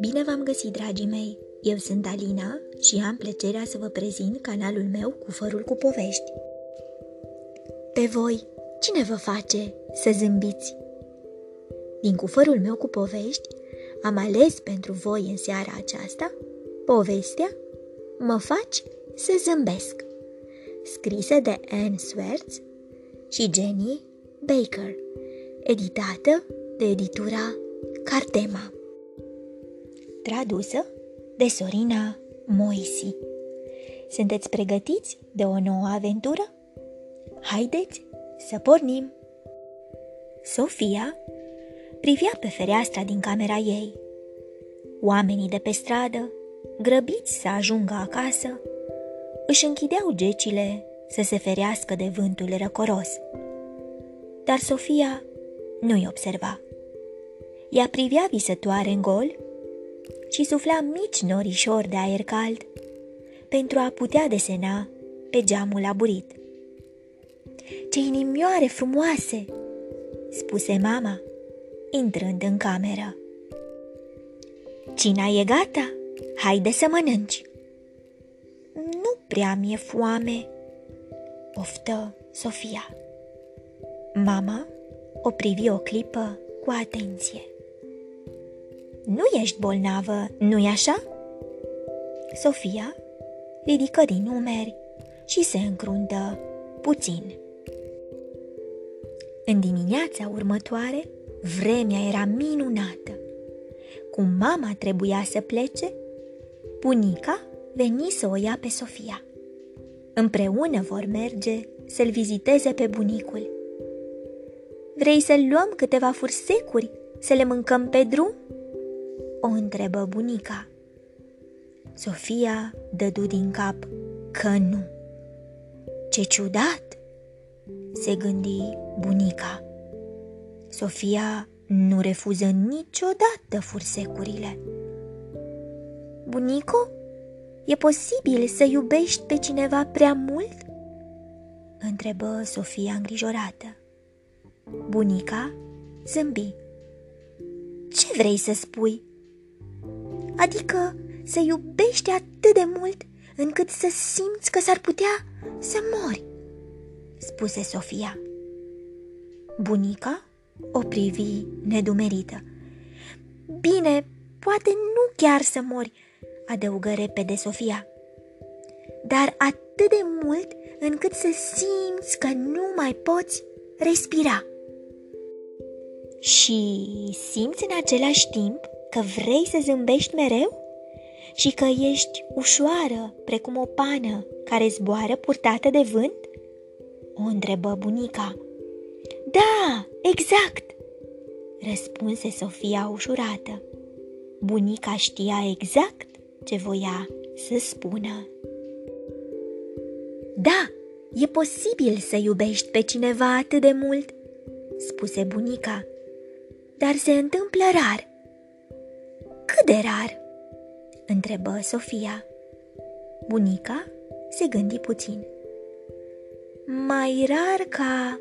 Bine v-am găsit, dragii mei! Eu sunt Alina și am plăcerea să vă prezint canalul meu cu fărul cu povești. Pe voi, cine vă face să zâmbiți? Din cufărul meu cu povești, am ales pentru voi în seara aceasta povestea Mă faci să zâmbesc, scrisă de Anne Swerts și Jenny Baker, editată de editura Cartema tradusă de Sorina Moisi. Sunteți pregătiți de o nouă aventură? Haideți să pornim! Sofia privea pe fereastra din camera ei. Oamenii de pe stradă, grăbiți să ajungă acasă, își închideau gecile să se ferească de vântul răcoros. Dar Sofia nu-i observa. Ea privea visătoare în gol și sufla mici norișori de aer cald pentru a putea desena pe geamul aburit. Ce inimioare frumoase!" spuse mama, intrând în cameră. Cina e gata, haide să mănânci. Nu prea mi-e foame, oftă Sofia. Mama o privi o clipă cu atenție. Nu ești bolnavă, nu-i așa? Sofia ridică din numeri și se încruntă puțin. În dimineața următoare, vremea era minunată. Cum mama trebuia să plece, bunica veni să o ia pe Sofia. Împreună vor merge să-l viziteze pe bunicul. Vrei să luăm câteva fursecuri, să le mâncăm pe drum? o întrebă bunica. Sofia dădu din cap că nu. Ce ciudat, se gândi bunica. Sofia nu refuză niciodată fursecurile. Bunico, e posibil să iubești pe cineva prea mult? întrebă Sofia îngrijorată. Bunica zâmbi. Ce vrei să spui? adică să iubești atât de mult încât să simți că s-ar putea să mori, spuse Sofia. Bunica o privi nedumerită. Bine, poate nu chiar să mori, adăugă repede Sofia, dar atât de mult încât să simți că nu mai poți respira. Și simți în același timp că vrei să zâmbești mereu și că ești ușoară precum o pană care zboară purtată de vânt? O întrebă bunica. Da, exact, răspunse Sofia ușurată. Bunica știa exact ce voia să spună. Da, e posibil să iubești pe cineva atât de mult, spuse bunica, dar se întâmplă rar cât de rar? întrebă Sofia. Bunica se gândi puțin. Mai rar ca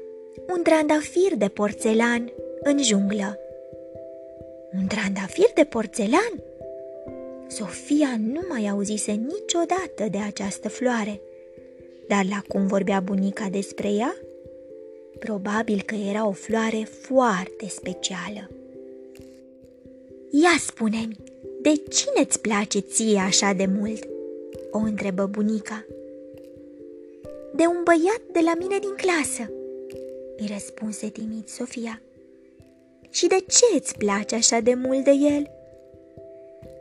un trandafir de porțelan în junglă. Un trandafir de porțelan? Sofia nu mai auzise niciodată de această floare, dar la cum vorbea bunica despre ea, probabil că era o floare foarte specială. Ia spune-mi, de cine îți place ție așa de mult?" o întrebă bunica. De un băiat de la mine din clasă, îi răspunse timid Sofia. Și de ce îți place așa de mult de el?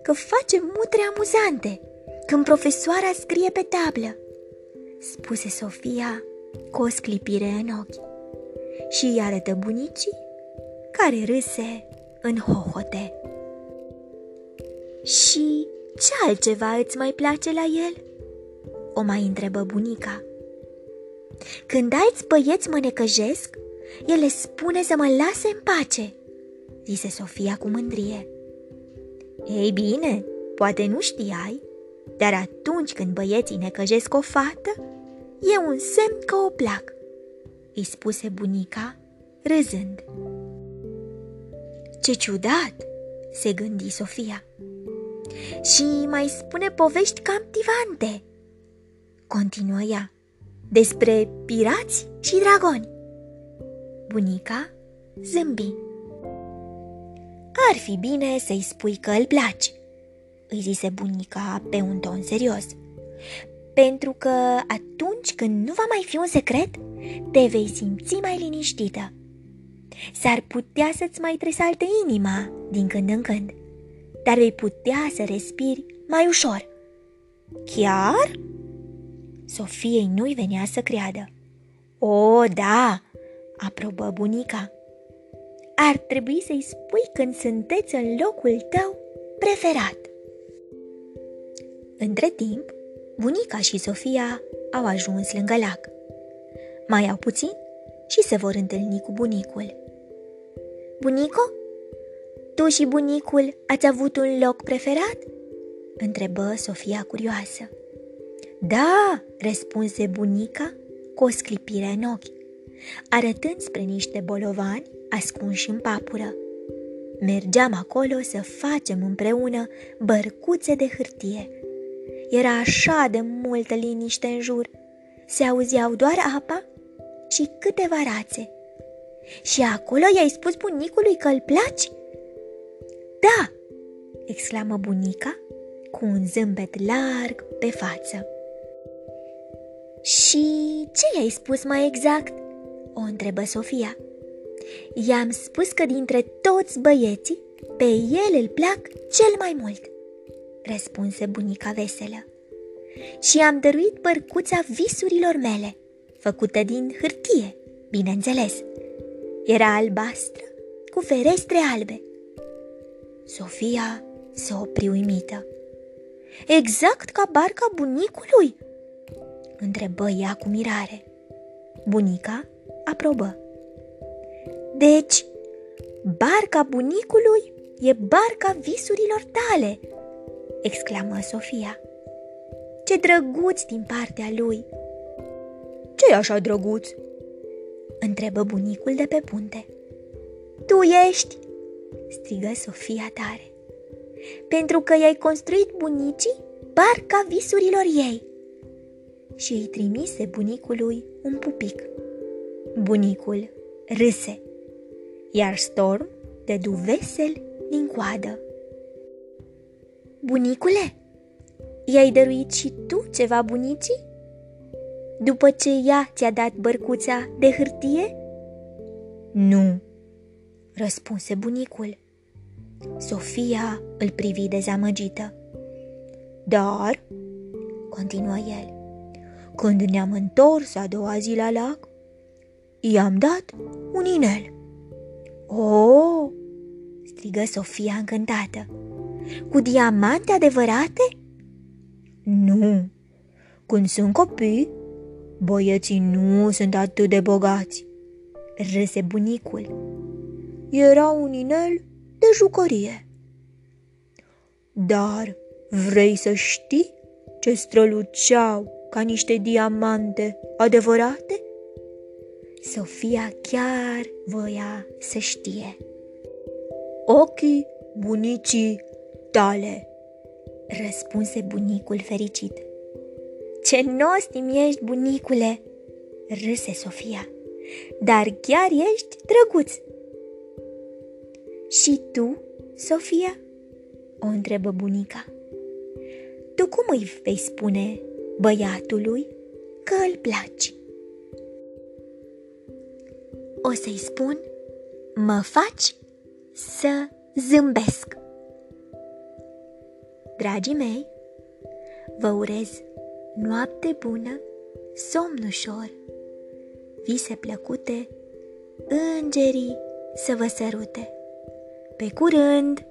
Că face mutre amuzante când profesoara scrie pe tablă, spuse Sofia cu o sclipire în ochi și îi arătă bunicii care râse în hohote. Și ce altceva îți mai place la el? O mai întrebă bunica. Când alți băieți mă necăjesc, el le spune să mă lase în pace, zise Sofia cu mândrie. Ei bine, poate nu știai, dar atunci când băieții necăjesc o fată, e un semn că o plac, îi spuse bunica, râzând. Ce ciudat, se gândi Sofia. Și mai spune povești captivante, continuă ea, despre pirați și dragoni. Bunica zâmbi. Ar fi bine să-i spui că îl place, îi zise bunica pe un ton serios. Pentru că atunci când nu va mai fi un secret, te vei simți mai liniștită. S-ar putea să-ți mai tresalte inima din când în când, dar vei putea să respiri mai ușor. Chiar? Sofiei nu-i venea să creadă. O, da, aprobă bunica. Ar trebui să-i spui când sunteți în locul tău preferat. Între timp, bunica și Sofia au ajuns lângă lac. Mai au puțin și se vor întâlni cu bunicul. Bunico, tu și bunicul ați avut un loc preferat? întrebă Sofia curioasă. Da, răspunse bunica cu o sclipire în ochi, arătând spre niște bolovani ascunși în papură. Mergeam acolo să facem împreună bărcuțe de hârtie. Era așa de multă liniște în jur. Se auzeau doar apa și câteva rațe. Și acolo i-ai spus bunicului că îl placi? Da, exclamă bunica cu un zâmbet larg pe față. Și ce i-ai spus mai exact? O întrebă Sofia. I-am spus că dintre toți băieții, pe el îl plac cel mai mult, răspunse bunica veselă. Și am dăruit bărcuța visurilor mele, făcută din hârtie, bineînțeles. Era albastră, cu ferestre albe. Sofia se opri uimită. Exact ca barca bunicului? întrebă ea cu mirare. Bunica aprobă. Deci, barca bunicului e barca visurilor tale, exclamă Sofia. Ce drăguț din partea lui! Ce e așa drăguț? întrebă bunicul de pe punte. Tu ești, strigă Sofia tare, pentru că i-ai construit bunicii barca visurilor ei. Și îi trimise bunicului un pupic. Bunicul râse iar Storm dădu vesel din coadă. Bunicule, i-ai dăruit și tu ceva bunicii? După ce ea ți-a dat bărcuța de hârtie? Nu, răspunse bunicul. Sofia îl privi dezamăgită. Dar, continuă el, când ne-am întors a doua zi la lac, i-am dat un inel. Oh!" strigă Sofia încântată. Cu diamante adevărate? Nu, când sunt copii, băieții nu sunt atât de bogați, râse bunicul. Era un inel de jucărie. Dar vrei să știi ce străluceau ca niște diamante adevărate? Sofia chiar voia să știe. Ochii bunicii tale, răspunse bunicul fericit. Ce nostim ești, bunicule, râse Sofia, dar chiar ești drăguț. Și tu, Sofia? o întrebă bunica. Tu cum îi vei spune băiatului că îl placi? o să-i spun, mă faci să zâmbesc. Dragii mei, vă urez noapte bună, somn ușor, vise plăcute, îngerii să vă sărute. Pe curând!